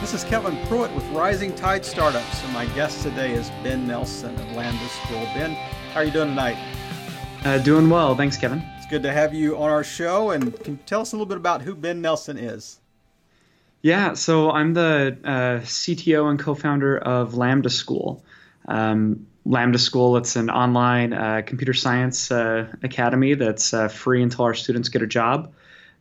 This is Kevin Pruitt with Rising Tide Startups, and my guest today is Ben Nelson at Lambda School. Ben, how are you doing tonight? Uh, doing well, thanks, Kevin. It's good to have you on our show, and can you tell us a little bit about who Ben Nelson is? Yeah, so I'm the uh, CTO and co-founder of Lambda School. Um, Lambda School, it's an online uh, computer science uh, academy that's uh, free until our students get a job.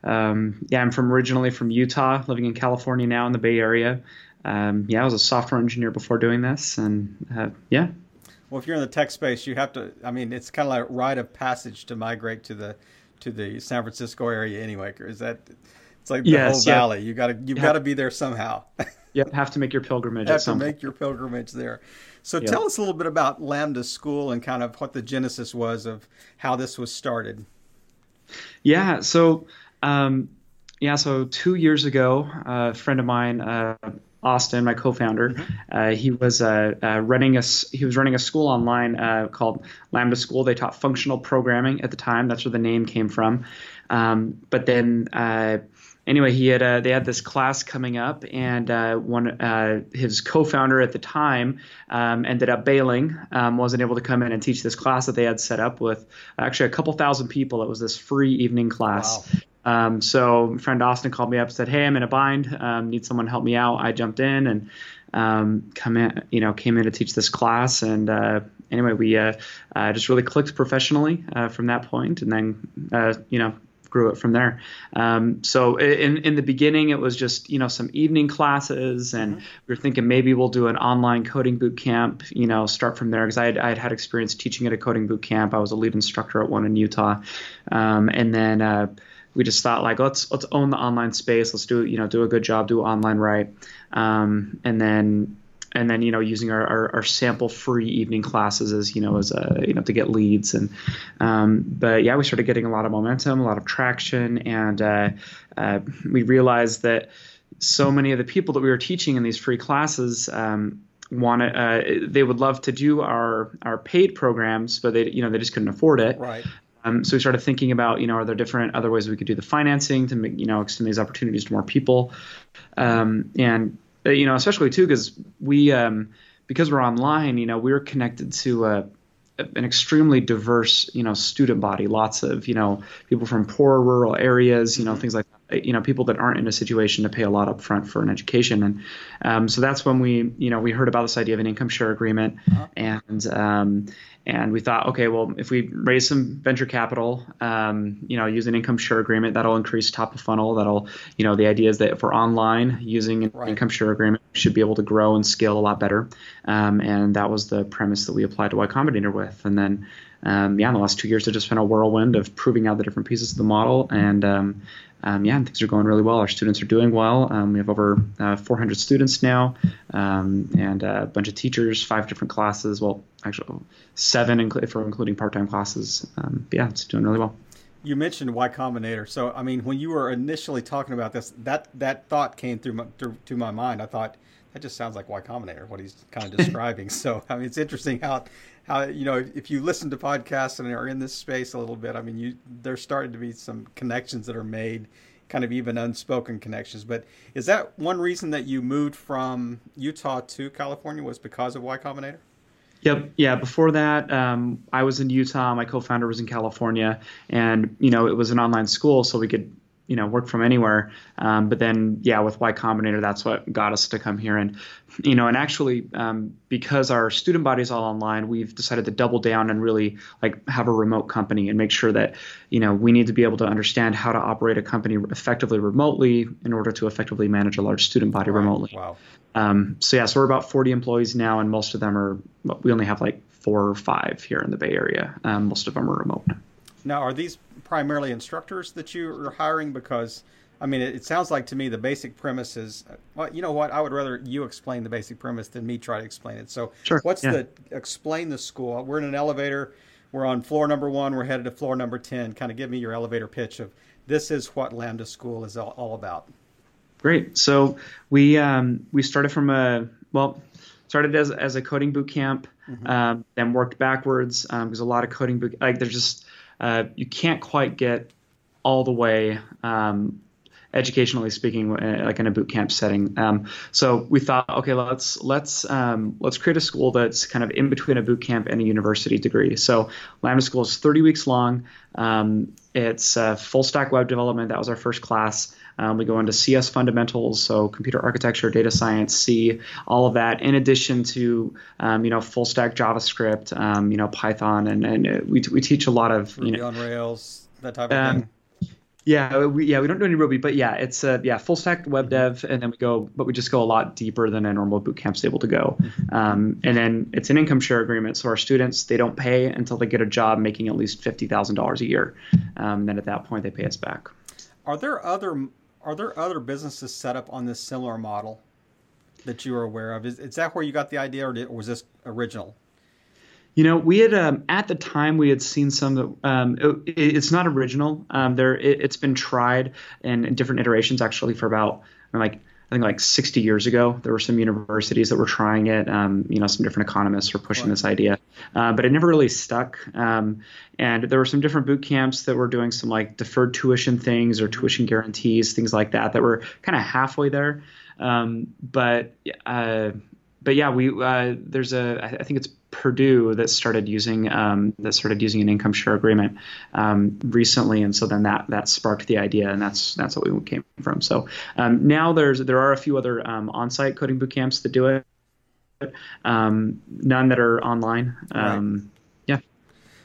Um, yeah, I'm from originally from Utah, living in California now in the Bay Area. Um, yeah, I was a software engineer before doing this, and uh, yeah. Well, if you're in the tech space, you have to. I mean, it's kind of like rite of passage to migrate to the to the San Francisco area anyway. Is that? It's like the yes, whole valley. You got to you've got to be there somehow. yep, have to make your pilgrimage. have to make your pilgrimage there. So yep. tell us a little bit about Lambda School and kind of what the genesis was of how this was started. Yeah, so um, yeah, so two years ago, a friend of mine, uh, Austin, my co-founder, mm-hmm. uh, he was uh, uh running a he was running a school online uh, called Lambda School. They taught functional programming at the time. That's where the name came from. Um, but then uh, anyway, he had uh, they had this class coming up, and uh, one uh, his co-founder at the time um, ended up bailing, um, wasn't able to come in and teach this class that they had set up with actually a couple thousand people. It was this free evening class. Wow. Um, so friend Austin called me up and said, "Hey, I'm in a bind. Um, need someone to help me out." I jumped in and um, come in, you know, came in to teach this class. And uh, anyway, we uh, uh, just really clicked professionally uh, from that point, and then uh, you know grew it from there. Um, so in in the beginning, it was just you know some evening classes, and mm-hmm. we were thinking maybe we'll do an online coding boot camp. You know, start from there because I had I had had experience teaching at a coding boot camp. I was a lead instructor at one in Utah, um, and then uh, we just thought like let's let's own the online space. Let's do you know do a good job, do online right, um, and then and then you know using our, our, our, sample free evening classes as you know as a you know to get leads and um, but yeah we started getting a lot of momentum, a lot of traction, and uh, uh, we realized that so many of the people that we were teaching in these free classes. Um, wanted uh, they would love to do our our paid programs but they you know they just couldn't afford it right um, so we started thinking about, you know, are there different other ways we could do the financing to make, you know, extend these opportunities to more people, um, and uh, you know, especially too because we, um, because we're online, you know, we're connected to a, an extremely diverse, you know, student body. Lots of, you know, people from poor rural areas, you know, mm-hmm. things like that. You know, people that aren't in a situation to pay a lot up front for an education, and um, so that's when we, you know, we heard about this idea of an income share agreement, uh-huh. and um, and we thought, okay, well, if we raise some venture capital, um, you know, use an income share agreement, that'll increase top of funnel. That'll, you know, the idea is that if we're online using an right. income share agreement, we should be able to grow and scale a lot better. Um, and that was the premise that we applied to Y Combinator with. And then, um, yeah, in the last two years, it's just been a whirlwind of proving out the different pieces of the model. And um, um, yeah, things are going really well. Our students are doing well. Um, we have over uh, 400 students now, um, and a bunch of teachers, five different classes. Well, actually, seven if we're including part-time classes. Um, yeah, it's doing really well. You mentioned Y Combinator, so I mean, when you were initially talking about this, that that thought came through my, through to my mind. I thought that just sounds like Y Combinator, what he's kind of describing. so I mean, it's interesting how how you know if you listen to podcasts and are in this space a little bit, I mean, you there's starting to be some connections that are made, kind of even unspoken connections. But is that one reason that you moved from Utah to California was because of Y Combinator? Yep. Yeah. Before that, um, I was in Utah. My co-founder was in California, and you know it was an online school, so we could you know work from anywhere. Um, but then yeah, with Y Combinator, that's what got us to come here. And you know, and actually um, because our student body is all online, we've decided to double down and really like have a remote company and make sure that you know we need to be able to understand how to operate a company effectively remotely in order to effectively manage a large student body right. remotely. Wow. Um, so yeah, so we're about 40 employees now, and most of them are we only have like four or five here in the Bay Area. Um, most of them are remote. Now, are these primarily instructors that you are hiring? Because I mean, it, it, sounds like to me the basic premise is well, you know what? I would rather you explain the basic premise than me try to explain it. So, sure, what's yeah. the explain the school? We're in an elevator. We're on floor number one. We're headed to floor number ten. Kind of give me your elevator pitch of this is what Lambda School is all, all about. Great. So we um, we started from a well started as as a coding boot camp, mm-hmm. um, then worked backwards because um, a lot of coding boot like there's just uh, you can't quite get all the way. Um, educationally speaking, uh, like in a boot camp setting. Um, so we thought, okay, let's let's um, let's create a school that's kind of in between a boot camp and a university degree. So Lambda School is 30 weeks long. Um, it's full stack web development. That was our first class. Um, we go into CS fundamentals, so computer architecture, data science, C, all of that. In addition to um, you know full stack JavaScript, um, you know Python, and and we, we teach a lot of Ruby you know on Rails, that type of um, thing. Yeah, we yeah we don't do any Ruby, but yeah, it's a yeah full stack web mm-hmm. dev, and then we go, but we just go a lot deeper than a normal boot camp's able to go. Mm-hmm. Um, and then it's an income share agreement, so our students they don't pay until they get a job making at least fifty thousand dollars a year. Um, then at that point they pay us back. Are there other are there other businesses set up on this similar model that you are aware of? Is, is that where you got the idea, or, did, or was this original? You know, we had um, at the time we had seen some that um, it, it's not original. Um, there, it, has been tried in, in, different iterations actually for about like I think like 60 years ago, there were some universities that were trying it. Um, you know, some different economists were pushing this idea, uh, but it never really stuck. Um, and there were some different boot camps that were doing some like deferred tuition things or tuition guarantees, things like that, that were kind of halfway there. Um, but uh, but yeah, we uh, there's a I think it's Purdue that started using um, that started using an income share agreement um, recently, and so then that that sparked the idea, and that's that's what we came from. So um, now there's there are a few other um, on-site coding boot camps that do it, um, none that are online. Right. Um, yeah.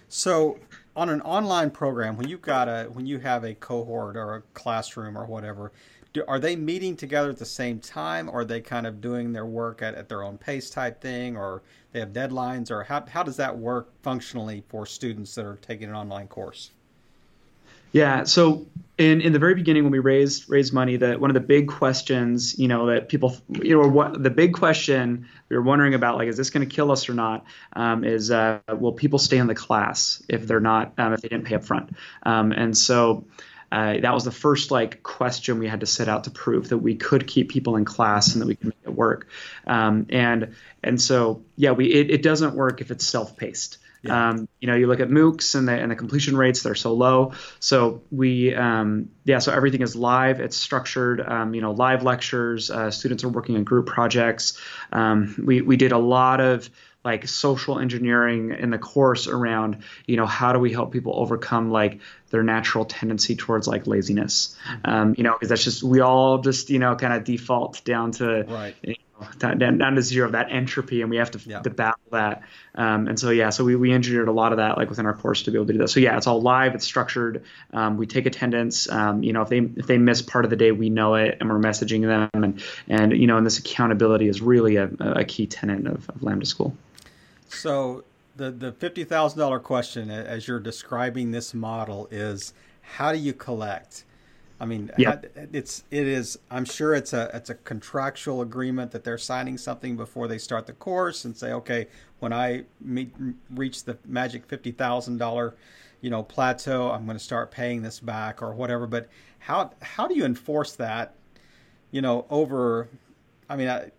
So on an online program, when you've got a when you have a cohort or a classroom or whatever, do, are they meeting together at the same time? Or are they kind of doing their work at, at their own pace type thing? Or they have deadlines? Or how, how does that work functionally for students that are taking an online course? Yeah so in, in the very beginning when we raised raised money that one of the big questions you know that people you know what the big question we were wondering about like is this going to kill us or not um, is uh, will people stay in the class if they're not um, if they didn't pay up front um, and so uh, that was the first like question we had to set out to prove that we could keep people in class and that we could make it work. Um, and and so yeah, we it, it doesn't work if it's self-paced. Yeah. Um, you know, you look at MOOCs and the and the completion rates; they're so low. So we, um, yeah, so everything is live. It's structured. Um, you know, live lectures. Uh, students are working in group projects. Um, we we did a lot of like social engineering in the course around you know how do we help people overcome like their natural tendency towards like laziness mm-hmm. um, you know because that's just we all just you know kind of default down to right. you know, down, down, to zero that entropy and we have to, yeah. to battle that um, and so yeah so we, we engineered a lot of that like within our course to be able to do that so yeah it's all live it's structured um, we take attendance um, you know if they if they miss part of the day we know it and we're messaging them and and you know and this accountability is really a, a key tenet of, of lambda school so the the fifty thousand dollar question, as you're describing this model, is how do you collect? I mean, yeah. it's it is. I'm sure it's a it's a contractual agreement that they're signing something before they start the course and say, okay, when I meet reach the magic fifty thousand dollar, you know, plateau, I'm going to start paying this back or whatever. But how how do you enforce that? You know, over. I mean, I,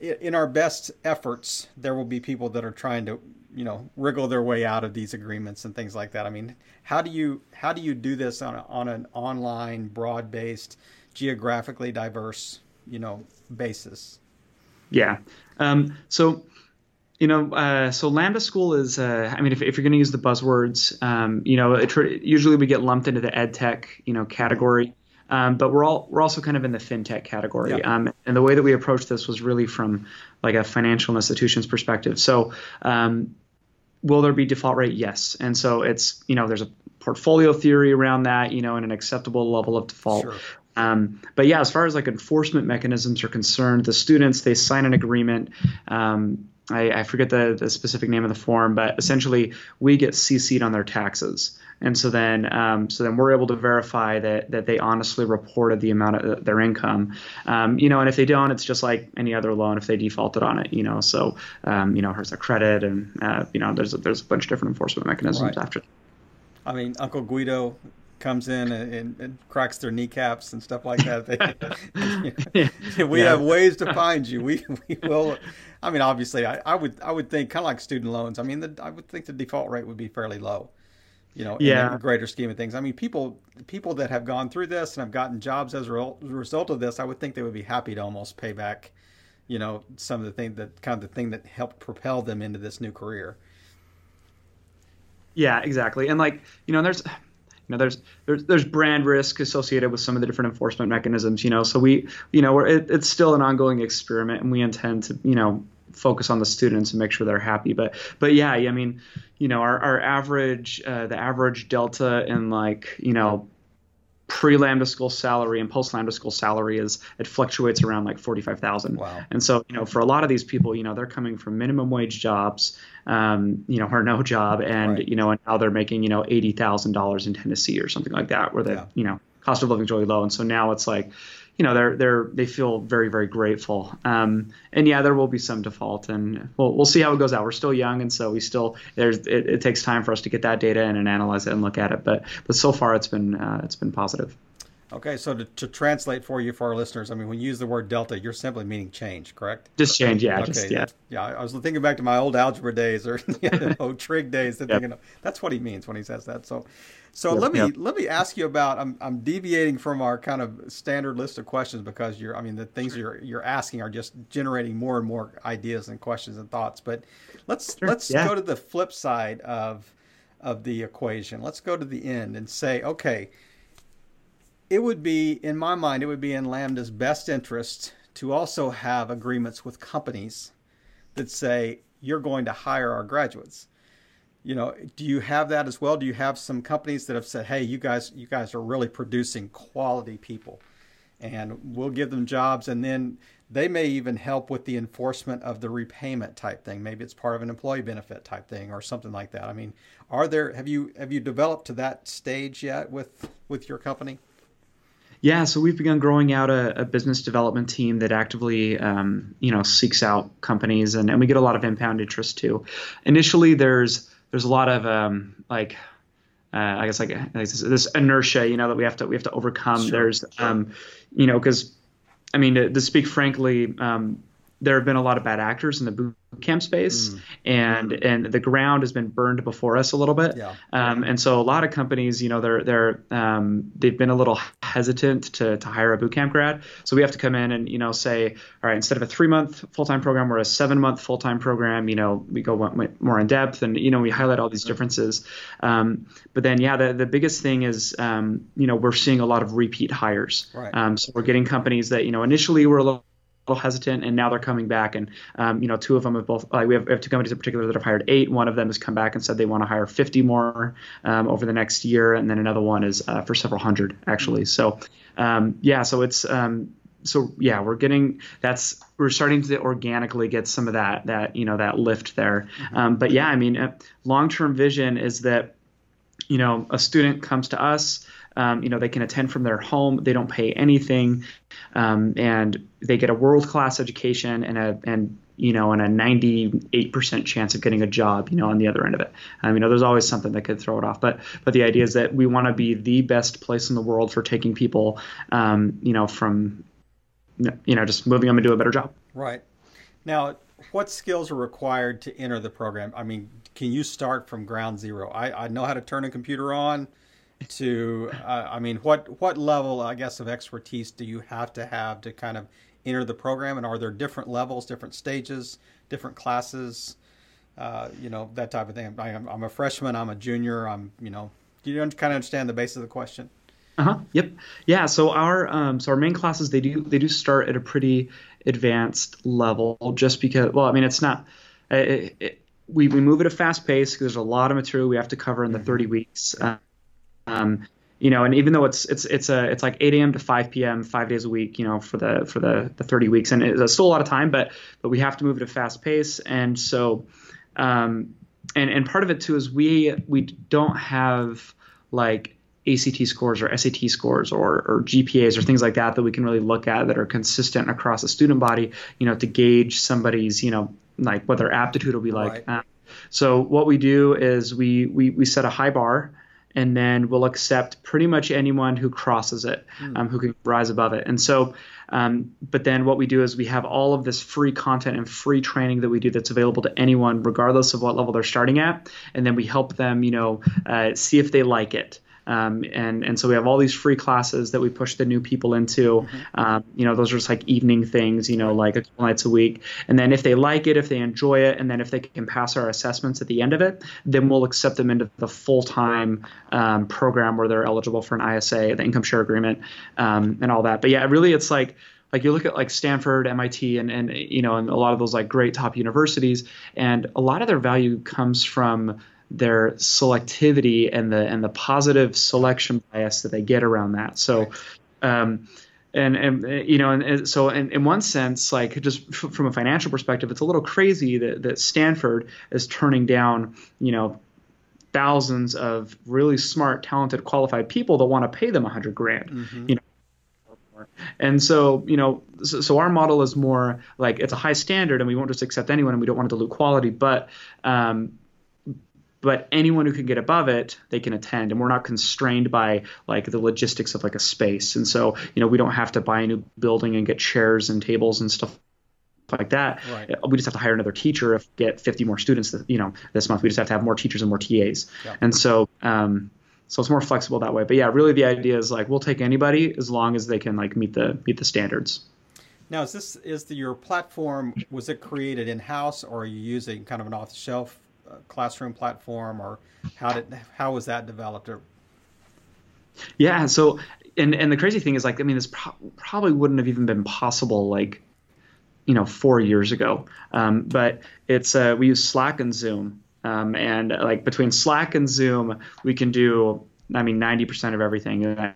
in our best efforts, there will be people that are trying to, you know, wriggle their way out of these agreements and things like that. I mean, how do you how do you do this on a, on an online, broad based, geographically diverse, you know, basis? Yeah. Um, so you know, uh, so Lambda School is, uh, I mean, if, if you're going to use the buzzwords, um, you know, it, usually we get lumped into the ed tech, you know, category. Um, but we're all we're also kind of in the fintech category. Yeah. Um, and the way that we approached this was really from like a financial institution's perspective. So um, will there be default rate? Yes. And so it's you know there's a portfolio theory around that, you know, and an acceptable level of default. Sure. Um, but yeah, as far as like enforcement mechanisms are concerned, the students they sign an agreement. Um, I, I, forget the, the specific name of the form, but essentially we get CC'd on their taxes and so then um, so then we're able to verify that that they honestly reported the amount of their income um, you know and if they don't it's just like any other loan if they defaulted on it you know so um, you know hurts their credit and uh, you know there's a, there's a bunch of different enforcement mechanisms right. after I mean Uncle Guido comes in and, and, and, cracks their kneecaps and stuff like that. They, we yeah. have ways to find you. We we will. I mean, obviously, I, I would I would think kind of like student loans. I mean, the, I would think the default rate would be fairly low. You know, yeah. in the greater scheme of things. I mean, people people that have gone through this and have gotten jobs as a result of this, I would think they would be happy to almost pay back, you know, some of the thing that kind of the thing that helped propel them into this new career. Yeah, exactly. And like, you know, there's you know there's there's there's brand risk associated with some of the different enforcement mechanisms you know so we you know we're it, it's still an ongoing experiment and we intend to you know focus on the students and make sure they're happy but but yeah i mean you know our, our average uh, the average delta in like you know pre lambda school salary and post lambda school salary is it fluctuates around like 45,000. Wow. And so, you know, for a lot of these people, you know, they're coming from minimum wage jobs, um, you know, or no job and, right. you know, and now they're making, you know, $80,000 in Tennessee or something like that where the, yeah. you know, cost of living is really low. And so now it's like, you know they're they're they feel very very grateful. Um, and yeah, there will be some default, and we'll we'll see how it goes out. We're still young, and so we still there's it, it takes time for us to get that data in and analyze it and look at it. But but so far it's been uh, it's been positive. Okay, so to, to, translate for you for our listeners, I mean, when you use the word delta, you're simply meaning change, correct? Just change, yeah. Okay, just, yeah. Yeah, I was thinking back to my old algebra days or you know, trig days, yep. thinking that's what he means when he says that. So, so yep, let me yep. let me ask you about. I'm I'm deviating from our kind of standard list of questions because you're. I mean, the things you're you're asking are just generating more and more ideas and questions and thoughts. But let's sure. let's yeah. go to the flip side of of the equation. Let's go to the end and say, okay it would be, in my mind, it would be in Lambda's best interest to also have agreements with companies that say you're going to hire our graduates. You know, do you have that as well? Do you have some companies that have said, "Hey, you guys, you guys are really producing quality people, and we'll give them jobs, and then they may even help with the enforcement of the repayment type thing. Maybe it's part of an employee benefit type thing or something like that. I mean, are there have you have you developed to that stage yet with with your company? Yeah, so we've begun growing out a, a business development team that actively, um, you know, seeks out companies, and, and we get a lot of inbound interest too. Initially, there's there's a lot of um, like uh, I guess like, like this, this, inertia, you know, that we have to we have to overcome. Sure, There's, sure. Um, you know, because I mean, to, to, speak frankly, um, there have been a lot of bad actors in the boot camp space, mm. and and the ground has been burned before us a little bit. Yeah. Um, and so a lot of companies, you know, they're they're um, they've been a little hesitant to to hire a boot camp grad. So we have to come in and you know say, all right, instead of a three month full time program, we're a seven month full time program. You know, we go more in depth, and you know, we highlight all these differences. Um, but then, yeah, the the biggest thing is, um, you know, we're seeing a lot of repeat hires. Right. Um, so we're getting companies that you know initially were a little little hesitant, and now they're coming back. And um, you know, two of them have both. Like we, have, we have two companies in particular that have hired eight. One of them has come back and said they want to hire 50 more um, over the next year, and then another one is uh, for several hundred actually. So um, yeah, so it's um, so yeah, we're getting that's we're starting to organically get some of that that you know that lift there. Mm-hmm. Um, but yeah, I mean, uh, long term vision is that you know a student comes to us um, you know, they can attend from their home. They don't pay anything, um, and they get a world class education and a and you know, and a 98% chance of getting a job, you know, on the other end of it. Um, you know, there's always something that could throw it off, but but the idea is that we want to be the best place in the world for taking people, um, you know, from, you know, just moving them into a better job. Right. Now, what skills are required to enter the program? I mean, can you start from ground zero? I, I know how to turn a computer on to uh, i mean what what level i guess of expertise do you have to have to kind of enter the program? And are there different levels different stages different classes uh, you know that type of thing? I, am I'm a freshman i'm a junior i'm you know do you kind of understand the base of the question? Uh-huh yep. Yeah so our um, so our main classes they do they do start at a pretty advanced level just because well i mean it's not it, it, we, we move at a fast pace because there's a lot of material we have to cover in the mm-hmm. 30 weeks. Uh, um, you know, and even though it's it's it's a it's like 8 a.m. to 5 p.m. five days a week, you know, for the for the the 30 weeks, and it's still a lot of time, but but we have to move at a fast pace, and so, um, and and part of it too is we we don't have like ACT scores or SAT scores or, or GPAs or things like that that we can really look at that are consistent across a student body, you know, to gauge somebody's, you know, like what their aptitude will be like. Right. Uh, so what we do is we, we we set a high bar and then we'll accept pretty much anyone who crosses it, mm. um, who can rise above it. And so, um, but then what we do is we have all of this free content and free training that we do that's available to anyone, regardless of what level they're starting at, and then we help them, you know, uh, see if they like it. Um, and and so we have all these free classes that we push the new people into. Mm-hmm. Um, you know, those are just like evening things. You know, like a couple nights a week. And then if they like it, if they enjoy it, and then if they can pass our assessments at the end of it, then we'll accept them into the full time um, program where they're eligible for an ISA, the income share agreement, um, and all that. But yeah, really, it's like like you look at like Stanford, MIT, and and you know, and a lot of those like great top universities, and a lot of their value comes from their selectivity and the and the positive selection bias that they get around that. So. Um, and, and you know and, so in, in one sense like just f- from a financial perspective it's a little crazy that, that stanford is turning down you know thousands of really smart talented qualified people that want to pay them a hundred grand mm-hmm. you know and so, you know, so, so, our model is more like it's a high standard, and we won't just accept anyone, and we don't want to dilute quality. But um, but anyone who can get above it they can attend. And we're not constrained by like the logistics of like a space. And so you know we don't have to buy a new building and get chairs and tables and stuff like that. Right. we just have to hire another teacher if get 50 more students that, you know this month. We just have to have more teachers and more tas yeah. and so um, so it's more flexible that way. But yeah really the idea is like we'll take anybody as long as they can like meet the meet the standards. Now is this is the, your platform was it created in house or are you using kind of an off the shelf classroom platform, or how did how was that developed? Or... Yeah, so and and the crazy thing is like I mean this pro- probably wouldn't have even been possible like you know four years ago, um, but it's uh, we use Slack and Zoom. Um, and like between Slack and Zoom, we can do, I mean, 90% of everything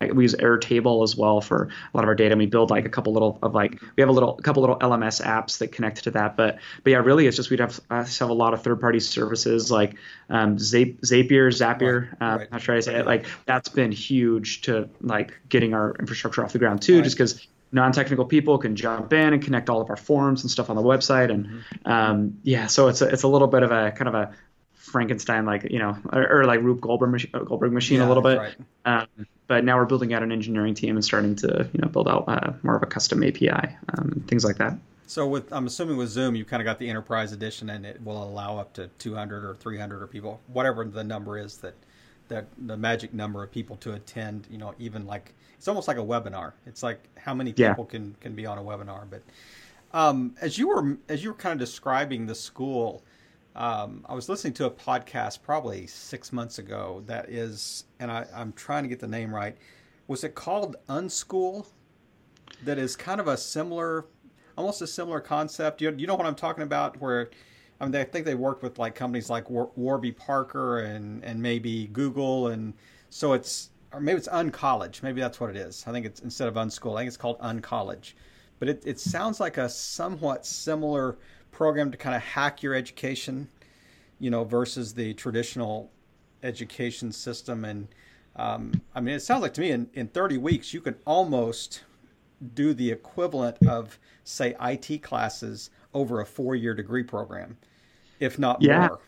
we use Airtable as well for a lot of our data. And we build like a couple little of like we have a little a couple little LMS apps that connect to that. But but yeah, really, it's just we'd have have a lot of third party services like um, Zapier, Zapier. Right. Um, right. How should I say it? Like that's been huge to like getting our infrastructure off the ground too, right. just because non-technical people can jump in and connect all of our forms and stuff on the website and mm-hmm. um, yeah so it's a, it's a little bit of a kind of a Frankenstein like you know or, or like Rube Goldberg, machine, Goldberg machine yeah, a little bit right. um, but now we're building out an engineering team and starting to you know build out uh, more of a custom API, um, things like that. So with I'm assuming with Zoom, you kind of got the enterprise edition, and it will allow up to 200 or 300 or people, whatever the number is that that the magic number of people to attend. You know, even like it's almost like a webinar. It's like how many people yeah. can can be on a webinar. But um, as you were as you were kind of describing the school um, I was listening to a podcast probably six months ago that is, and I, I'm trying to get the name right. Was it called Unschool? That is kind of a similar, almost a similar concept. You, you know what I'm talking about? Where I mean, I think they worked with like companies like War, Warby Parker and and maybe Google, and so it's or maybe it's Uncollege. Maybe that's what it is. I think it's instead of Unschool. I think it's called Uncollege. But it, it sounds like a somewhat similar program to kind of hack your education, you know, versus the traditional education system. And um, I mean, it sounds like to me in, in 30 weeks, you can almost do the equivalent of, say, IT classes over a four year degree program, if not yeah. more.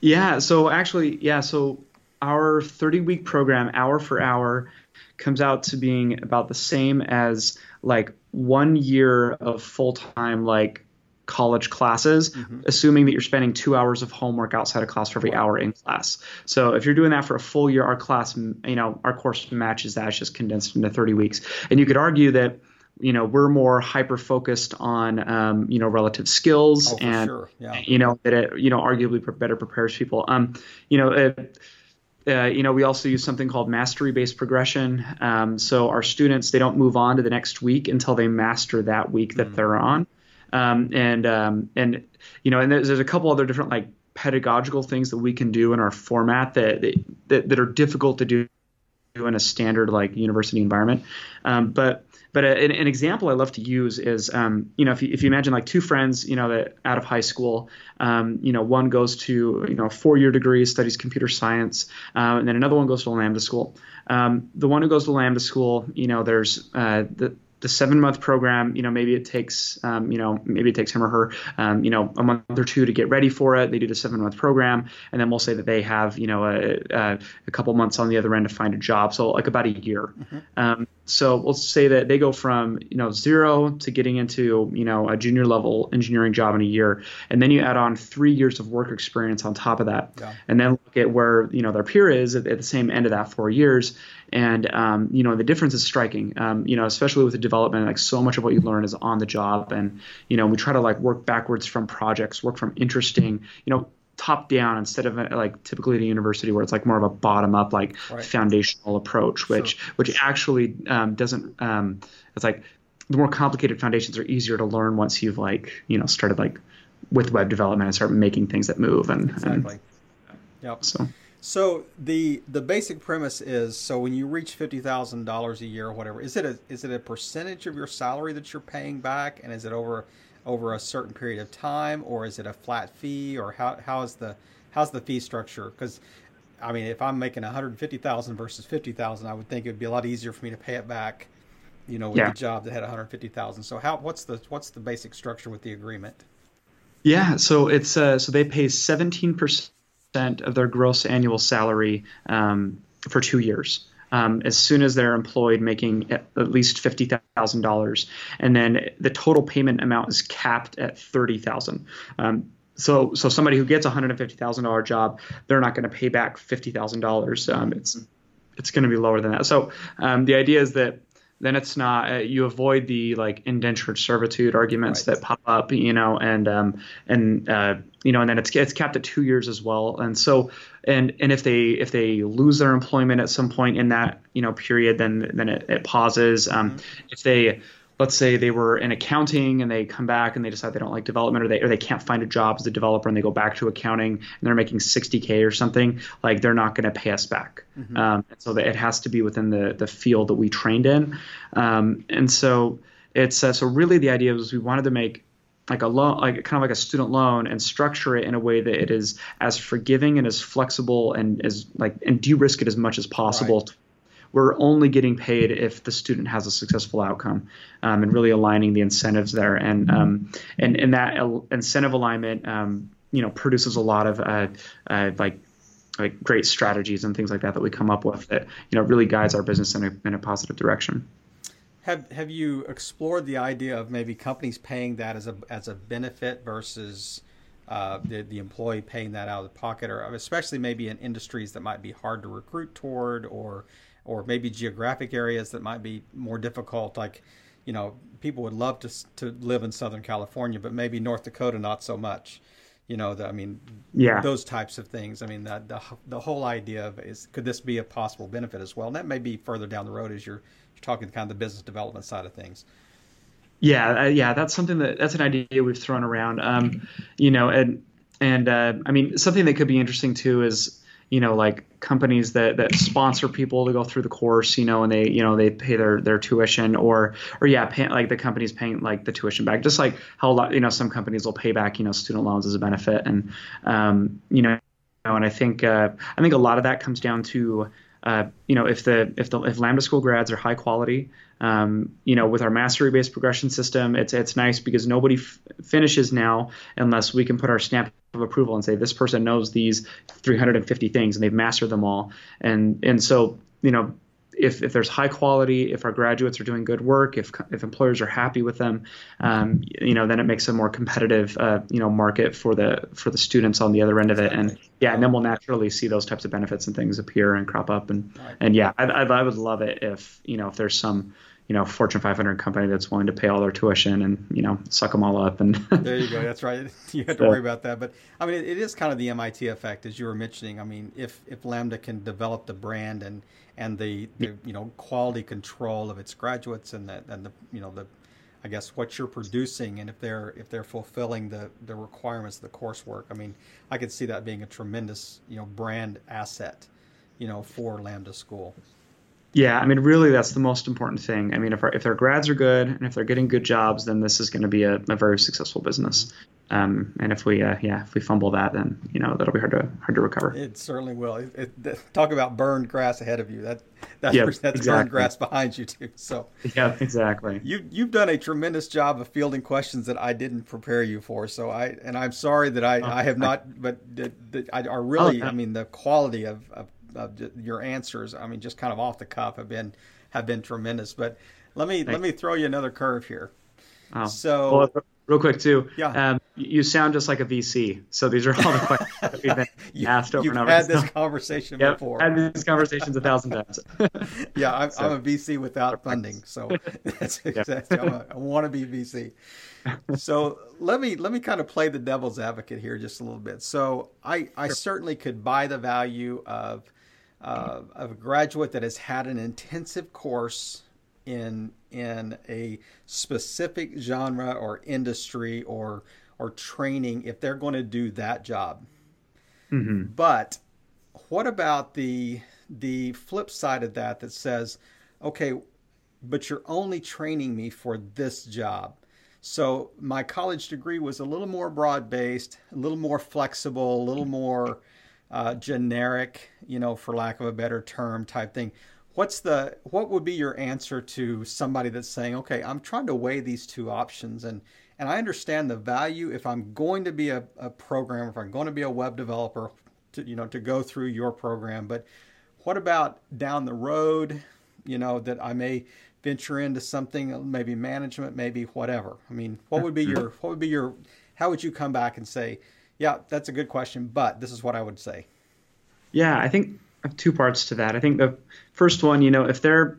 Yeah. So actually, yeah. So our 30 week program, hour for hour, comes out to being about the same as like one year of full time, like college classes, mm-hmm. assuming that you're spending two hours of homework outside of class for every hour in class. So if you're doing that for a full year, our class, you know, our course matches that. It's just condensed into 30 weeks. And you could argue that you know we're more hyper focused on um, you know relative skills oh, and sure. yeah. you know that it you know arguably better prepares people um you know it, uh, you know, we also use something called mastery-based progression. Um, so our students, they don't move on to the next week until they master that week that mm. they're on um, and um, and you know, and there's, there's a couple other different like pedagogical things that we can do in our format that that, that are difficult to do in a standard like university environment. Um, but but a, an, an, example I love to use is um, you know if you, if you imagine like two friends you know that out of high school um, you know one goes to you know a four year degree studies computer science uh, and then another one goes to Lambda school. Um, the one who goes to Lambda school you know there's uh, the the seven month program, you know, maybe it takes, um, you know, maybe it takes him or her, um, you know, a month or two to get ready for it. They do the seven month program, and then we'll say that they have, you know, a, a, a couple months on the other end to find a job. So like about a year. Mm-hmm. Um, so we'll say that they go from, you know, zero to getting into, you know, a junior level engineering job in a year, and then you add on three years of work experience on top of that, yeah. and then look at where you know their peer is at, at the same end of that four years, and um, you know the difference is striking. Um, you know, especially with the development, like so much of what you learn is on the job, and you know we try to like work backwards from projects, work from interesting, you know, top down instead of like typically at a university where it's like more of a bottom up like right. foundational approach, which which actually um, doesn't. Um, it's like the more complicated foundations are easier to learn once you've like you know started like with web development and start making things that move and exactly. And, yep. So so the the basic premise is so when you reach fifty thousand dollars a year or whatever, is it a is it a percentage of your salary that you're paying back, and is it over over a certain period of time, or is it a flat fee, or how how is the how's the fee structure? Because I mean, if I'm making one hundred fifty thousand versus fifty thousand, I would think it would be a lot easier for me to pay it back, you know, with yeah. the job that had one hundred fifty thousand. So how what's the what's the basic structure with the agreement? Yeah, so it's uh, so they pay seventeen percent of their gross annual salary um, for two years. Um, as soon as they're employed, making at least fifty thousand dollars, and then the total payment amount is capped at thirty thousand. Um, so, so somebody who gets a hundred and fifty thousand dollar job, they're not going to pay back fifty thousand um, dollars. It's it's going to be lower than that. So, um, the idea is that then it's not uh, you avoid the like indentured servitude arguments right. that pop up you know and um and uh you know and then it's it's capped at two years as well and so and and if they if they lose their employment at some point in that you know period then then it, it pauses um mm-hmm. if they let's say they were in accounting and they come back and they decide they don't like development or they or they can't find a job as a developer and they go back to accounting and they're making 60k or something like they're not going to pay us back. Mm-hmm. um, so that it has to be within the the field that we trained in. Um, and so it's uh, so really the idea was we wanted to make like a loan like kind of like a student loan and structure it in a way that it is as forgiving and as flexible and as like and de-risk it as much as possible right we're only getting paid if the student has a successful outcome, um, and really aligning the incentives there. And um, and and that incentive alignment, um, you know, produces a lot of uh, uh, like like great strategies and things like that that we come up with that you know really guides our business in a, in a positive direction. Have Have you explored the idea of maybe companies paying that as a as a benefit versus uh, the the employee paying that out of the pocket, or especially maybe in industries that might be hard to recruit toward, or or maybe geographic areas that might be more difficult like you know people would love to to live in southern california but maybe north dakota not so much. You know the, i mean yeah. those types of things. I mean the, the the whole idea of is could this be a possible benefit as well? And that may be further down the road as you're you're talking kind of the business development side of things. Yeah uh, yeah that's something that that's an idea we've thrown around. Um you know and and uh, i mean something that could be interesting too is you know like companies that that sponsor people to go through the course you know and they you know they pay their their tuition or or yeah pay, like the company's paying like the tuition back. Just like how a lot you know some companies will pay back you know student loans as a benefit. And um, you know and I think uh, I think a lot of that comes down to uh, you know if the if the if Lambda school grads are high quality um, you know, with our mastery based progression system, it's it's nice because nobody f- finishes now unless we can put our stamp of approval and say this person knows these 350 things and they've mastered them all. And and so you know, if, if there's high quality, if our graduates are doing good work, if if employers are happy with them, um, you know, then it makes a more competitive, uh, you know, market for the for the students on the other end of it. And yeah, and then we'll naturally see those types of benefits and things appear and crop up. And and yeah, I, I would love it if you know if there's some you know Fortune 500 company that's willing to pay all their tuition and you know suck them all up and there you go. That's right. You have to worry about that. But I mean it is kind of the MIT effect as you were mentioning. I mean if if Lambda can develop the brand and and the, the you know quality control of its graduates and the and the you know the I guess what you're producing and if they're if they're fulfilling the the requirements of the coursework I mean I could see that being a tremendous you know brand asset you know for Lambda School Yeah, I mean, really, that's the most important thing. I mean, if, our, if their grads are good and if they're getting good jobs, then this is going to be a, a, very successful business. Um, and if we, uh, yeah, if we fumble that, then you know that'll be hard to hard to recover. It certainly will. It, it, talk about burned grass ahead of you. That that's yep, that's exactly. burned grass behind you too. So yeah, exactly. You you've done a tremendous job of fielding questions that I didn't prepare you for. So I and I'm sorry that I, oh, I have not, but the, the, I are really. Oh, I mean, the quality of, of of your answers. I mean, just kind of off the cuff have been have been tremendous. But let me Thanks. let me throw you another curve here. Oh. So well, real quick too. Yeah. Um, you sound just like a VC. So these are all the questions that we've been you, asked over and over. Had this conversation yep, before. Had these conversations a thousand times. yeah, I'm, so. I'm, a VC without funding, so that's exactly. I'm a, I want to be VC. So let me let me kind of play the devil's advocate here just a little bit. So I I sure. certainly could buy the value of uh, of a graduate that has had an intensive course in in a specific genre or industry or or training if they're going to do that job. Mm-hmm. But what about the the flip side of that that says, okay, but you're only training me for this job. So my college degree was a little more broad based, a little more flexible, a little more uh, generic, you know, for lack of a better term, type thing. What's the what would be your answer to somebody that's saying, okay, I'm trying to weigh these two options, and and I understand the value if I'm going to be a, a programmer, if I'm going to be a web developer, to you know, to go through your program, but what about down the road, you know, that I may venture into something, maybe management, maybe whatever. I mean, what would be your what would be your how would you come back and say, yeah, that's a good question, but this is what I would say. Yeah, I think I have two parts to that. I think the first one, you know, if they're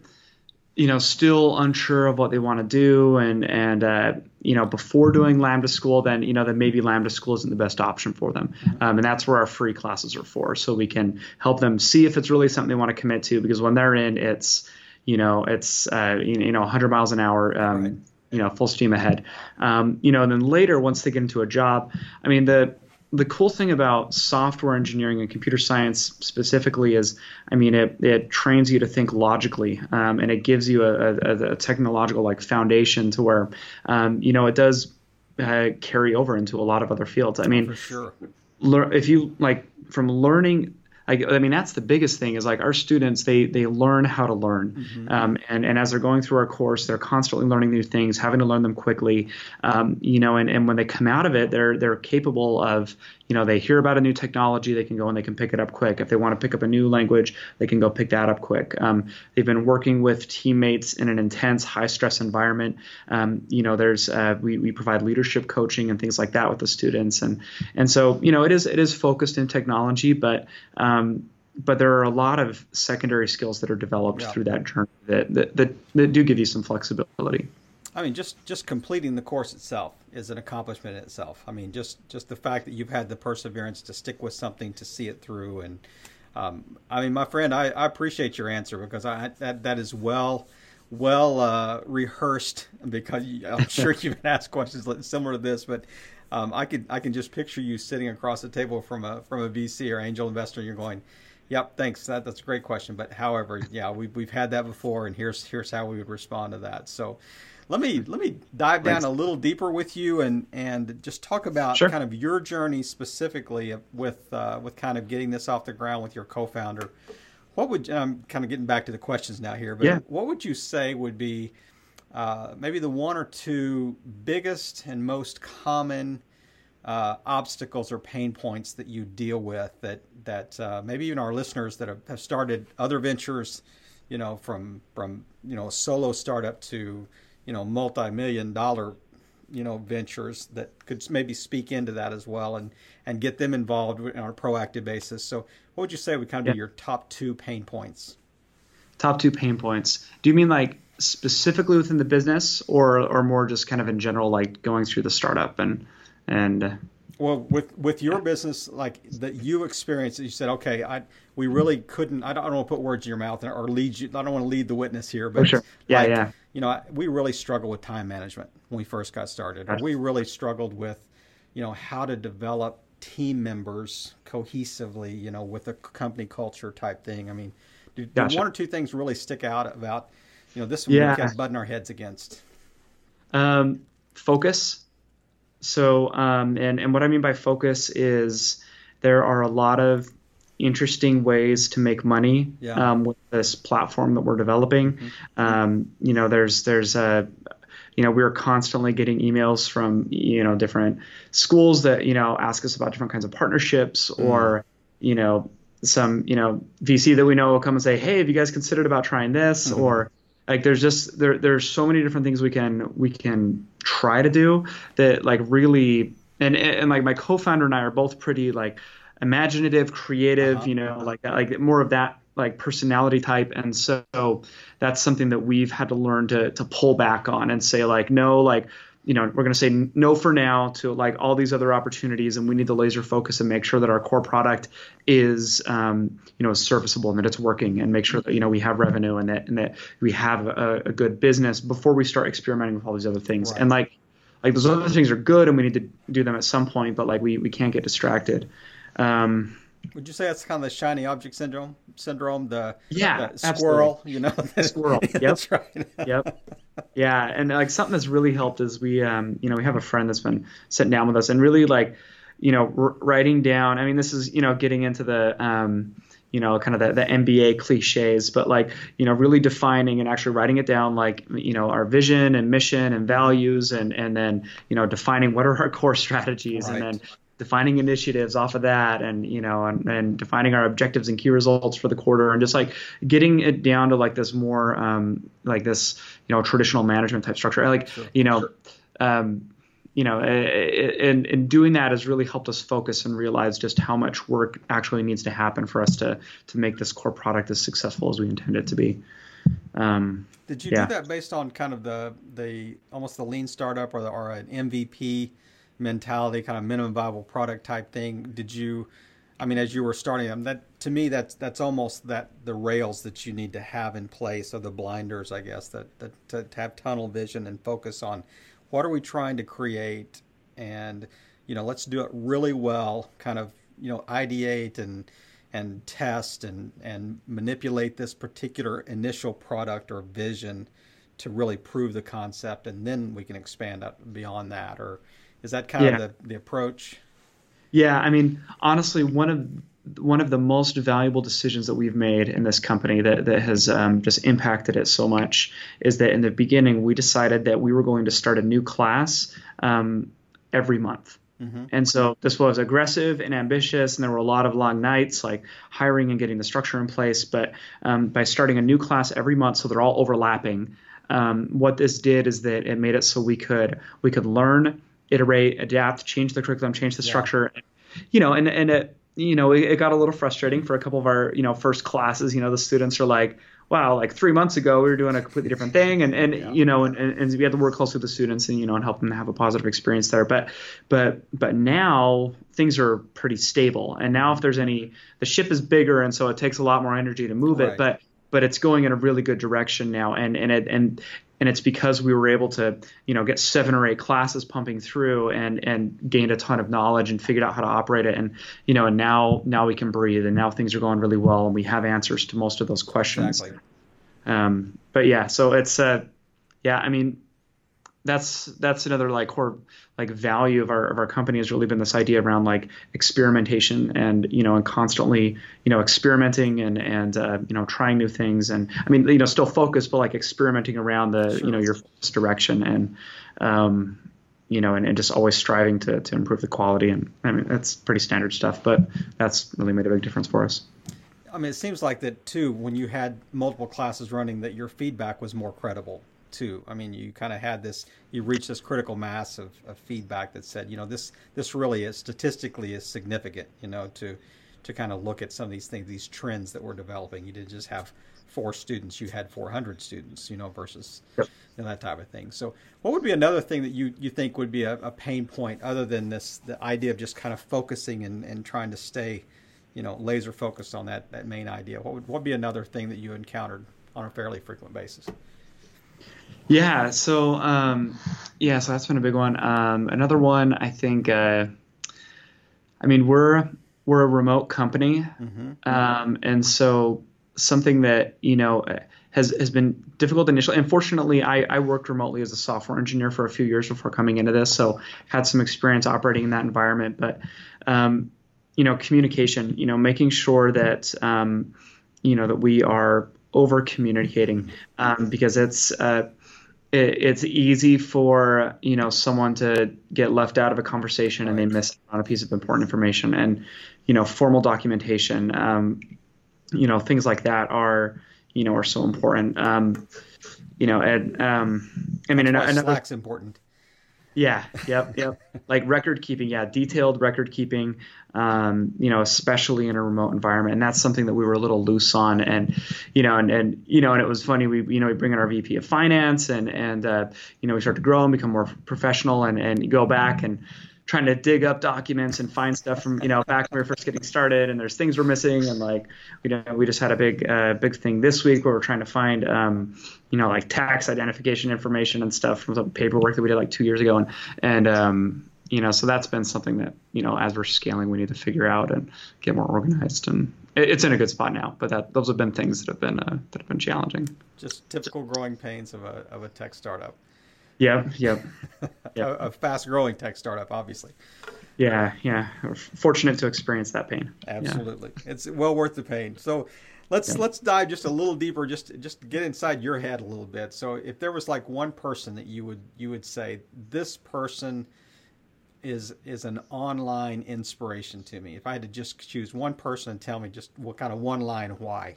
you know still unsure of what they want to do and and uh, you know before doing lambda school then you know then maybe lambda school isn't the best option for them um, and that's where our free classes are for so we can help them see if it's really something they want to commit to because when they're in it's you know it's uh, you know 100 miles an hour um, right. you know full steam ahead um, you know and then later once they get into a job i mean the the cool thing about software engineering and computer science specifically is, I mean, it, it trains you to think logically, um, and it gives you a, a, a, technological like foundation to where, um, you know, it does uh, carry over into a lot of other fields. I mean, for sure. if you like from learning I, I, mean that's the biggest thing is like our students they they learn how to learn mm-hmm. um, and and as they're going through our course they're constantly learning new things having to learn them quickly um, you know and, and when they come out of it they're they're capable of you know they hear about a new technology they can go and they can pick it up quick if they want to pick up a new language they can go pick that up quick um, they've been working with teammates in an intense high stress environment um, you know there's uh, we, we provide leadership coaching and things like that with the students and and so you know it is it is focused in technology but um, but there are a lot of secondary skills that are developed yeah. through that journey that, that, that, that do give you some flexibility. I mean, just just completing the course itself is an accomplishment in itself. I mean, just just the fact that you've had the perseverance to stick with something to see it through, and um, I mean, my friend, I, I, appreciate your answer because I that that is well well uh, rehearsed because I'm sure you've been asked questions similar to this, but um, I could I can just picture you sitting across the table from a from a VC or angel investor, and you're going, "Yep, thanks. That, that's a great question." But however, yeah, we've we've had that before, and here's here's how we would respond to that. So let me let me dive down a little deeper with you and and just talk about sure. kind of your journey specifically with uh, with kind of getting this off the ground with your co-founder. What would I'm kind of getting back to the questions now here, but yeah. what would you say would be uh, maybe the one or two biggest and most common uh, obstacles or pain points that you deal with that that uh, maybe even our listeners that have, have started other ventures, you know, from from you know a solo startup to you know multi-million dollar you know ventures that could maybe speak into that as well and and get them involved on a proactive basis. So what would you say would kind of yeah. be your top two pain points? Top two pain points. Do you mean like specifically within the business or or more just kind of in general like going through the startup and and well with with your business like that you experienced you said okay i we really couldn't i don't, I don't want to put words in your mouth or lead you i don't want to lead the witness here but oh, sure. yeah like, yeah you know, we really struggled with time management when we first got started. We really struggled with, you know, how to develop team members cohesively, you know, with a company culture type thing. I mean, Do, do one or two things really stick out about, you know, this one Yeah. we kept butting our heads against? Um, focus. So, um, and and what I mean by focus is there are a lot of interesting ways to make money Yeah. um, with this platform that we're developing. Um, you know, there's there's a you know we're constantly getting emails from you know different schools that you know ask us about different kinds of partnerships or you know some you know VC that we know will come and say hey have you guys considered about trying this or like there's just there there's so many different things we can we can try to do that like really and and like my co-founder and I are both pretty like imaginative creative Uh-huh. you know like like more of that like personality type and so that's something that we've had to learn to to pull back on and say like no like you know we're going to say no for now to like all these other opportunities and we need to laser focus and make sure that our core product is um, you know serviceable and that it's working and make sure that you know we have revenue and that and that we have a, a good business before we start experimenting with all these other things Right. and like like those other things are good and we need to do them at some point but like we we can't get distracted um, Would you say that's kind of the shiny object syndrome? Syndrome, the, Yeah, the squirrel, you know? the, Squirrel, yep. that's right. yep. Yeah, and like something that's really helped is we, um, you know, we have a friend that's been sitting down with us and really like, you know, r- writing down. I mean, this is you know getting into the, um, you know, kind of the, the MBA cliches, but like, you know, really defining and actually writing it down, like, you know, our vision and mission and values, and and then you know defining what are our core strategies, Right. and then defining initiatives off of that and you know and, and defining our objectives and key results for the quarter and just like getting it down to like this more um, like this you know traditional management type structure like Sure. you know um, you know and, and doing that has really helped us focus and realize just how much work actually needs to happen for us to to make this core product as successful as we intend it to be um, Did you Yeah. do that based on kind of the the almost the lean startup or the or an MVP mentality, kind of minimum viable product type thing? Did you? I mean, as you were starting them, that to me that's that's almost that the rails that you need to have in place, or the blinders, I guess, that that to, to have tunnel vision and focus on what are we trying to create, and you know, let's do it really well. Kind of you know, ideate and and test and and manipulate this particular initial product or vision to really prove the concept, and then we can expand out beyond that. Or is that kind Yeah. of the, the approach? Yeah, I mean, honestly, one of one of the most valuable decisions that we've made in this company that that has um, just impacted it so much is that in the beginning we decided that we were going to start a new class um, every month. And so this was aggressive and ambitious, and there were a lot of long nights, like hiring and getting the structure in place. But um, by starting a new class every month, so they're all overlapping, um, what this did is that it made it so we could we could learn, iterate, adapt, change the curriculum, change the Yeah. structure, you know, and and it you know it, it got a little frustrating for a couple of our you know first classes. You know, the students are like, wow, like three months ago we were doing a completely different thing, and and Yeah. you know, and, and, and we had to work closely with the students and you know and help them have a positive experience there. But but but now things are pretty stable, and now if there's any, the ship is bigger, and so it takes a lot more energy to move Right. it, but but it's going in a really good direction now, and and it and and it's because we were able to you know get seven or eight classes pumping through and and gained a ton of knowledge and figured out how to operate it and you know and now now we can breathe and now things are going really well and we have answers to most of those questions Exactly. um, but yeah so it's uh yeah i mean that's that's another like core like value of our of our company has really been this idea around like experimentation and you know and constantly you know experimenting and and uh, you know trying new things and I mean you know still focused but like experimenting around the Sure. you know your direction and um, you know and, and just always striving to to improve the quality and I mean that's pretty standard stuff but that's really made a big difference for us. I mean, it seems like that too. When you had multiple classes running, that your feedback was more credible too. I mean, you kind of had this. You reached this critical mass of, of feedback that said, you know, this this really is statistically is significant. You know, to to kind of look at some of these things, these trends that we're developing. You didn't just have four students; you had 400 students. You know, versus Yep. you know, that type of thing. So, what would be another thing that you you think would be a, a pain point other than this the idea of just kind of focusing and, and trying to stay you know, laser focused on that, that main idea. What would what be another thing that you encountered on a fairly frequent basis? Yeah. So, um, yeah. So that's been a big one. Um, another one, I think. Uh, I mean, we're we're a remote company, Mm-hmm. um, and so something that you know has has been difficult initially. Unfortunately, I, I worked remotely as a software engineer for a few years before coming into this, so had some experience operating in that environment. But um, you know, communication, you know, making sure that um, you know that we are over communicating um, because it's uh, it, it's easy for you know someone to get left out of a conversation and they miss on a piece of important information and you know formal documentation um, you know things like that are you know are so important. Um, you know, and um, I mean, That's another Slack's important. Yeah. Yep. Yep. like record keeping. Yeah. Detailed record keeping. Um, you know, especially in a remote environment, and that's something that we were a little loose on. And you know, and and you know, and it was funny. We you know we bring in our VP of finance, and and uh, you know we start to grow and become more professional, and and go back and trying to dig up documents and find stuff from you know back when we were first getting started and there's things we're missing and like we know we just had a big uh, big thing this week where we're trying to find um, you know like tax identification information and stuff from some paperwork that we did like two years ago. And and um, you know so that's been something that you know as we're scaling we need to figure out and get more organized. And it's in a good spot now but that those have been things that have been uh, that have been challenging. Just typical growing pains of a, of a tech startup Yep, yep. yep. a, a fast growing tech startup, obviously. Yeah, yeah. We're fortunate to experience that pain. Absolutely. Yeah. It's well worth the pain. So let's yeah. let's dive just a little deeper, just just get inside your head a little bit. So if there was like one person that you would you would say, this person is is an online inspiration to me. If I had to just choose one person and tell me just what kind of one line why.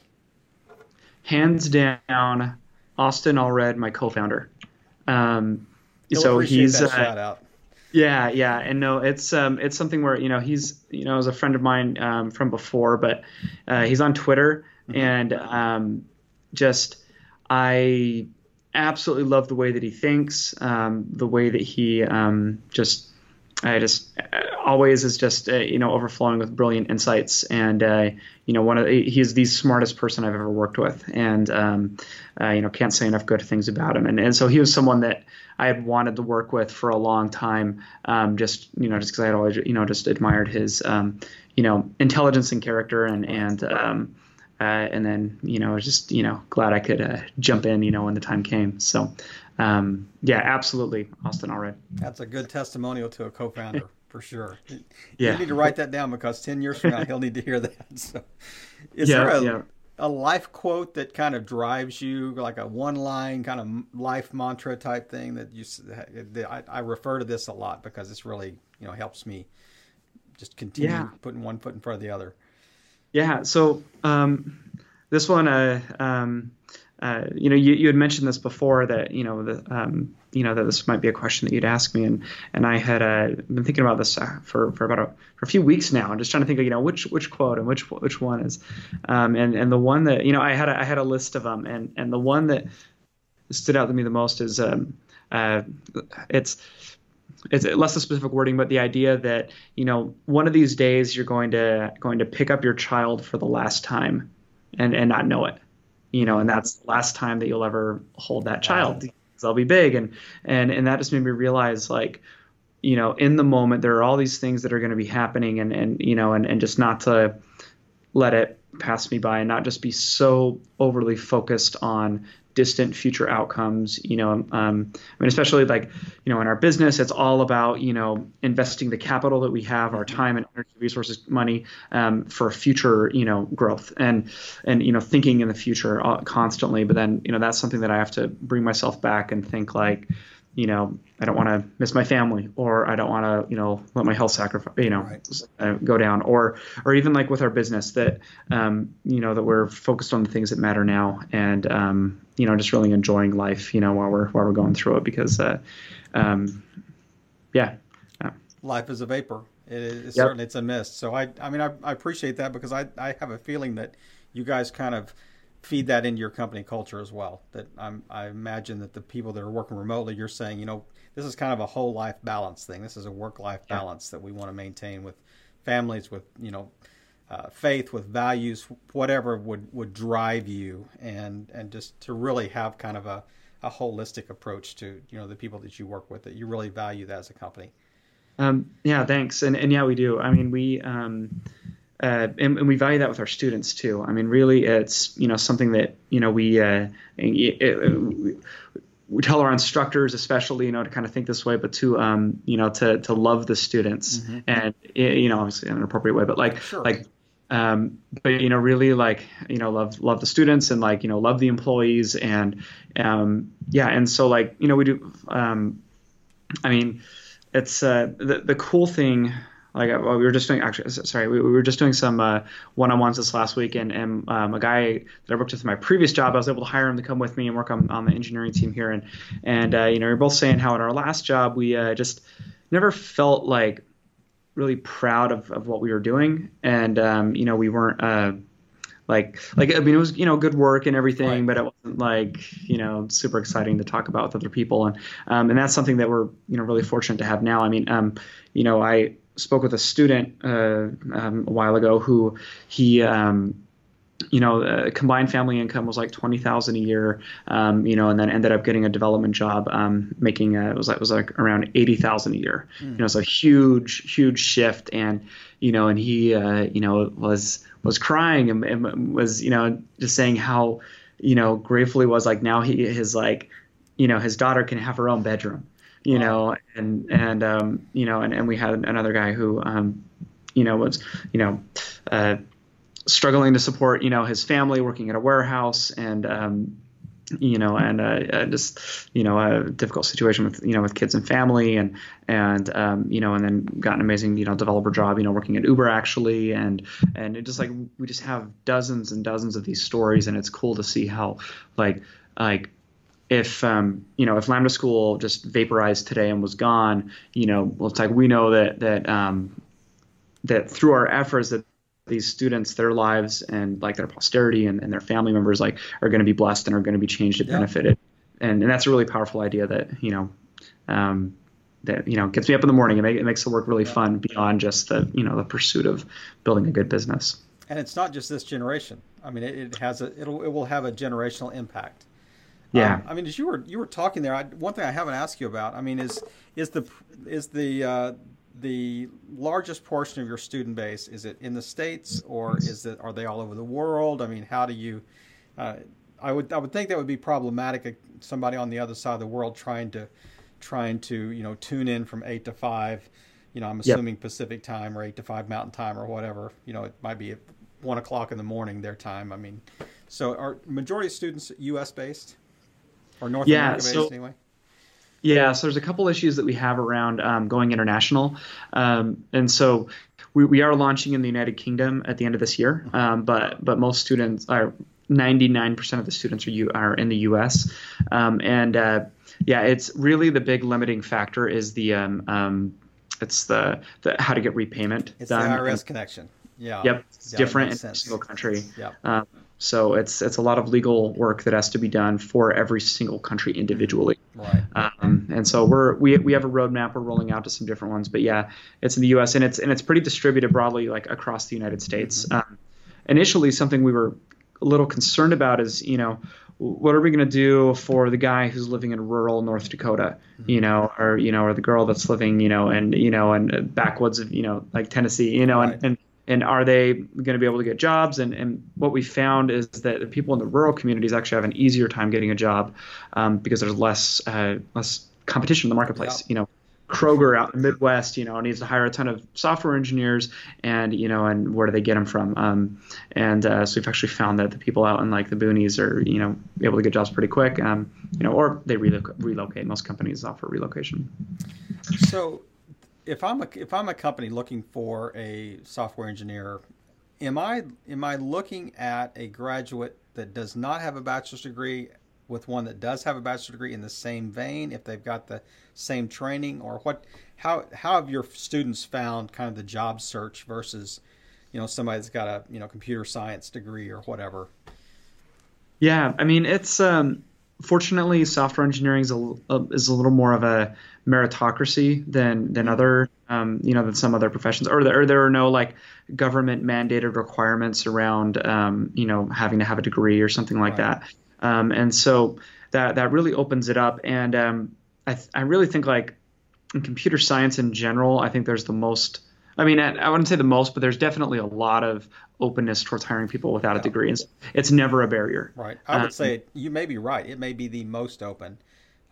Hands down, Austin Allred, my co-founder. Um, so he's uh, shout out. Yeah, yeah, and no, it's um, it's something where you know he's you know as a friend of mine um, from before, but uh, he's on Twitter mm-hmm. and um, just I absolutely love the way that he thinks, um, the way that he um, just I just always is just uh, you know overflowing with brilliant insights. And uh, you know one of the, he's the smartest person I've ever worked with. And um, uh, you know can't say enough good things about him. And and so he was someone that I had wanted to work with for a long time um, just you know just because I had always you know just admired his um, you know intelligence and character and and um, uh, and then you know I was just you know glad I could uh, jump in you know when the time came so um, yeah, absolutely, Austin Allred. That's a good testimonial to a co-founder for sure. Yeah. You need to write that down because ten years from now he'll need to hear that. So, is yeah, there a, yeah. a life quote that kind of drives you, like a one-line kind of life mantra type thing that you? I, I refer to this a lot because this really you know helps me just continue yeah. putting one foot in front of the other. Yeah. So um, this one, uh, um, uh, you know, you, you had mentioned this before that you know the um, you know that this might be a question that you'd ask me, and and I had uh, been thinking about this uh, for for about a, for a few weeks now, and just trying to think of you know which which quote and which which one is, um, and and the one that you know I had a, I had a list of them, and and the one that stood out to me the most is um, uh, it's it's less the specific wording, but the idea that you know one of these days you're going to going to pick up your child for the last time, and and not know it you know, and that's the last time that you'll ever hold that child. Wow. They'll be big, and and and that just made me realize like, you know, in the moment there are all these things that are going to be happening, and and you know, and and just not to let it pass me by, and not just be so overly focused on distant future outcomes. You know, um, I mean, especially like, you know, in our business, it's all about, you know, investing the capital that we have, our time and energy, resources, money um, for future, you know, growth and, and, you know, thinking in the future uh, constantly. But then, you know, that's something that I have to bring myself back and think like, you know, I don't want to miss my family, or I don't want to, you know, let my health sacrifice, you know, right. uh, go down, or, or even like with our business that, um, you know, that we're focused on the things that matter now, and, um, you know, just really enjoying life, you know, while we're while we're going through it, because, uh, um, yeah, yeah, life is a vapor. It is yep. certainly it's a mist. So I, I mean, I, I appreciate that because I, I have a feeling that you guys kind of feed that into your company culture as well. That I'm, I imagine that the people that are working remotely, you're saying, you know, this is kind of a whole life balance thing. This is a work life yeah. balance that we want to maintain with families, with you know, uh, faith, with values, whatever would would drive you, and and just to really have kind of a a holistic approach to you know the people that you work with that you really value that as a company. Um, yeah, thanks, and and yeah, we do. I mean, we. Um, uh, and, and, we value that with our students too. I mean, really, it's you know something that you know we uh, it, it, we tell our instructors, especially, you know, to kind of think this way, but to, um, you know, to to love the students, mm-hmm. and you know, obviously in an appropriate way, but like, sure. like, um, but you know, really like, you know, love love the students and like, you know, love the employees, and um, yeah, and so like, you know, we do. Um, I mean, it's uh, the the cool thing like uh, we were just doing actually sorry we, we were just doing some uh, one-on-ones this last week and, and um, a guy that I worked with in my previous job I was able to hire him to come with me and work on, on the engineering team here and and uh, you know we are both saying how in our last job we uh, just never felt like really proud of, of what we were doing and um, you know we weren't uh, like like I mean it was you know good work and everything, right. but it wasn't like you know super exciting to talk about with other people, and um, and that's something that we're you know really fortunate to have now. I mean, um, you know I spoke with a student uh, um, a while ago who he um, you know, uh, combined family income was like twenty thousand a year, um, you know, and then ended up getting a development job, um, making a, it was like was like around eighty thousand a year. Mm. You know, it's a huge, huge shift, and you know, and he, uh, you know, was was crying and, and, was, you know, just saying how, you know, grateful he was. Like now he his like, you know, his daughter can have her own bedroom you know, and and um, you know, and, and we had another guy who, um, you know, was you know, uh, struggling to support you know his family, working at a warehouse, and um, you know, and uh, just you know a difficult situation with you know with kids and family, and and um, you know, and then got an amazing you know developer job, you know, working at Uber actually, and and it just like we just have dozens and dozens of these stories, and it's cool to see how like like if um, you know if Lambda School just vaporized today and was gone, you know, well, it's like we know that that um, that through our efforts that these students, their lives and like their posterity and, and their family members like are going to be blessed and are going to be changed and yeah. benefited, and and that's a really powerful idea that you know. Um, that you know gets me up in the morning and make, it makes the work really yeah. fun beyond just the you know the pursuit of building a good business. And it's not just this generation. I mean, it, it has a it'll it will have a generational impact. Yeah. Um, I mean, as you were you were talking there, I, one thing I haven't asked you about, I mean, is is the is the uh, the largest portion of your student base is it in the states or is it are they all over the world? I mean, how do you? Uh, I would I would think that would be problematic. Uh, somebody on the other side of the world trying to trying to you know tune in from eight to five. You know, I'm assuming yep. Pacific time or eight to five Mountain time or whatever. You know, it might be at one o'clock in the morning their time. I mean, so are majority of students U.S. based? Or North yeah, America so, anyway? Yeah, so there's a couple issues that we have around um, going international, um, and so we, we are launching in the United Kingdom at the end of this year. Mm-hmm. Um, but but most students are 99% of the students are you are in the U.S. Um, and uh, yeah, it's really the big limiting factor is the um, um, it's the, the how to get repayment it's done. the IRS connection. Yeah. Yep. Yeah, different in every single country. Yeah. Um, so it's it's a lot of legal work that has to be done for every single country individually. Right. Um, and so we're we, we have a roadmap we're rolling out to some different ones, but yeah, it's in the U.S. and it's and it's pretty distributed broadly like across the United States. Mm-hmm. Um, initially, something we were a little concerned about is you know what are we going to do for the guy who's living in rural North Dakota, mm-hmm. you know, or you know, or the girl that's living, you know, and you know, and backwoods of you know, like Tennessee, you know, right. and, and and are they going to be able to get jobs? And, and what we found is that the people in the rural communities actually have an easier time getting a job um, because there's less uh, less competition in the marketplace. Yeah. You know, Kroger out in the Midwest, you know, needs to hire a ton of software engineers, and you know, and where do they get them from? Um, and uh, so we've actually found that the people out in like the boonies are, you know, able to get jobs pretty quick, um, you know, or they relocate. Most companies offer relocation. So if I'm a if I'm a company looking for a software engineer, am I am I looking at a graduate that does not have a bachelor's degree with one that does have a bachelor's degree in the same vein if they've got the same training or what how how have your students found kind of the job search versus you know somebody that's got a you know computer science degree or whatever? Yeah i mean it's um fortunately, software engineering is a, is a little more of a meritocracy than than other um, you know than some other professions, or there, or there are no like government mandated requirements around um, you know having to have a degree or something like right. that. Um, and so that that really opens it up. And um, I th- I really think like in computer science in general, I think there's the most I mean, I wouldn't say the most, but there's definitely a lot of openness towards hiring people without yeah. a degree. It's, it's never a barrier. Right. I would um, say you may be right. It may be the most open.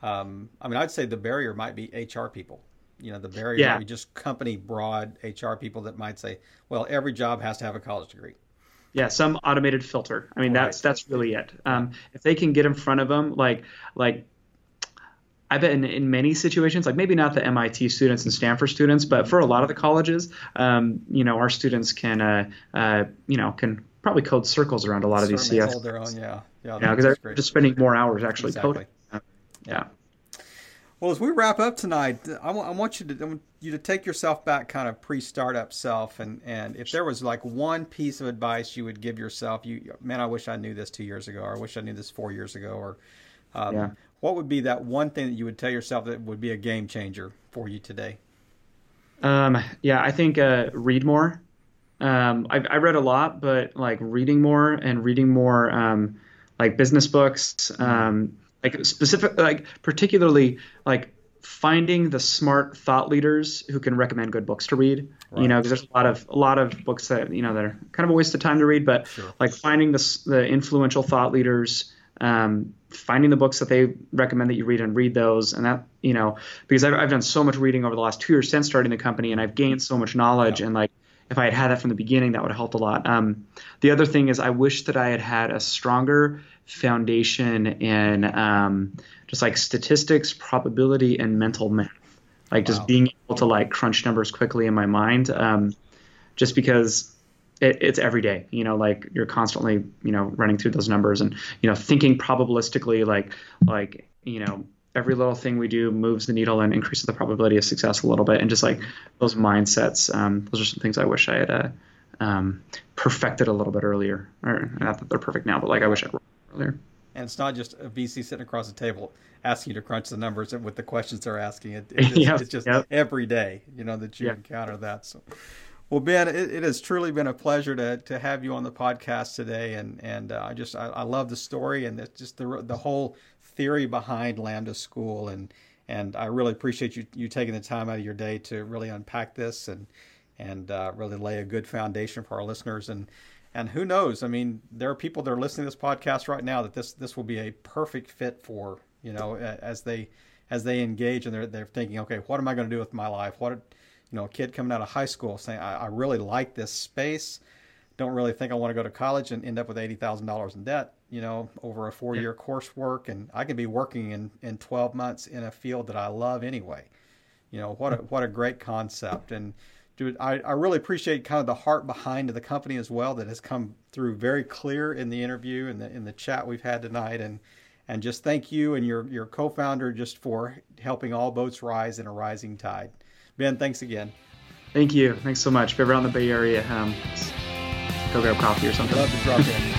Um, I mean, I'd say the barrier might be HR people. You know, the barrier yeah. might be just company broad HR people that might say, well, every job has to have a college degree. Yeah, some automated filter. I mean, right. that's that's really it. Um, if they can get in front of them, like like I bet in, in many situations, like maybe not the MIT students and Stanford students, but for a lot of the colleges, um, you know, our students can, uh, uh, you know, can probably code circles around a lot of these CS. Hold their own, yeah, yeah, because they're just spending more hours actually exactly. coding. yeah. Well, as we wrap up tonight, I, w- I want you to I want you to take yourself back, kind of pre-startup self, and and if there was like one piece of advice you would give yourself, you man, I wish I knew this two years ago, or I wish I knew this four years ago, or um, yeah. What would be that one thing that you would tell yourself that would be a game changer for you today? Um, yeah, I think uh, read more. Um, I, I read a lot, but like reading more and reading more, um, like business books. Um, like specific like particularly like finding the smart thought leaders who can recommend good books to read right. you know because there's a lot of a lot of books that you know that are kind of a waste of time to read but sure. like finding the, the influential thought leaders um, finding the books that they recommend that you read and read those and that you know because I've, I've done so much reading over the last two years since starting the company and i've gained so much knowledge yeah. and like if i had had that from the beginning that would have helped a lot um, the other thing is i wish that i had had a stronger foundation in um, just like statistics, probability, and mental math. Like just being able to like crunch numbers quickly in my mind, um, just because it, it's every day. You know, like you're constantly you know running through those numbers and you know thinking probabilistically, like like you know every little thing we do moves the needle and increases the probability of success a little bit. And just like those mindsets, um, those are some things I wish I had uh, um, perfected a little bit earlier. Or not that they're perfect now, but like I wish I'd earlier. And it's not just a VC sitting across the table asking you to crunch the numbers and with the questions they're asking. It, it just, yep, it's just yep. every day, you know, that you yep. encounter that. So, well, Ben, it, it, has truly been a pleasure to, to have you on the podcast today, and and uh, I just I, I, love the story and just the the whole theory behind Lambda School, and and I really appreciate you you taking the time out of your day to really unpack this and and uh, really lay a good foundation for our listeners and and who knows? I mean, there are people that are listening to this podcast right now that this this will be a perfect fit for. You know, as they as they engage and they're they're thinking, okay, what am I going to do with my life? What, you know, a kid coming out of high school saying, I, I really like this space. Don't really think I want to go to college and end up with eighty thousand dollars in debt. You know, over a four year yeah. coursework, and I can be working in in twelve months in a field that I love anyway. You know, what a what a great concept and dude, I, I really appreciate kind of the heart behind the company as well that has come through very clear in the interview and the in the chat we've had tonight and and just thank you and your your co-founder just for helping all boats rise in a rising tide. Ben, thanks again. Thank you. Thanks so much. If you're ever in the Bay Area, um, go grab coffee or something. Love to drop in.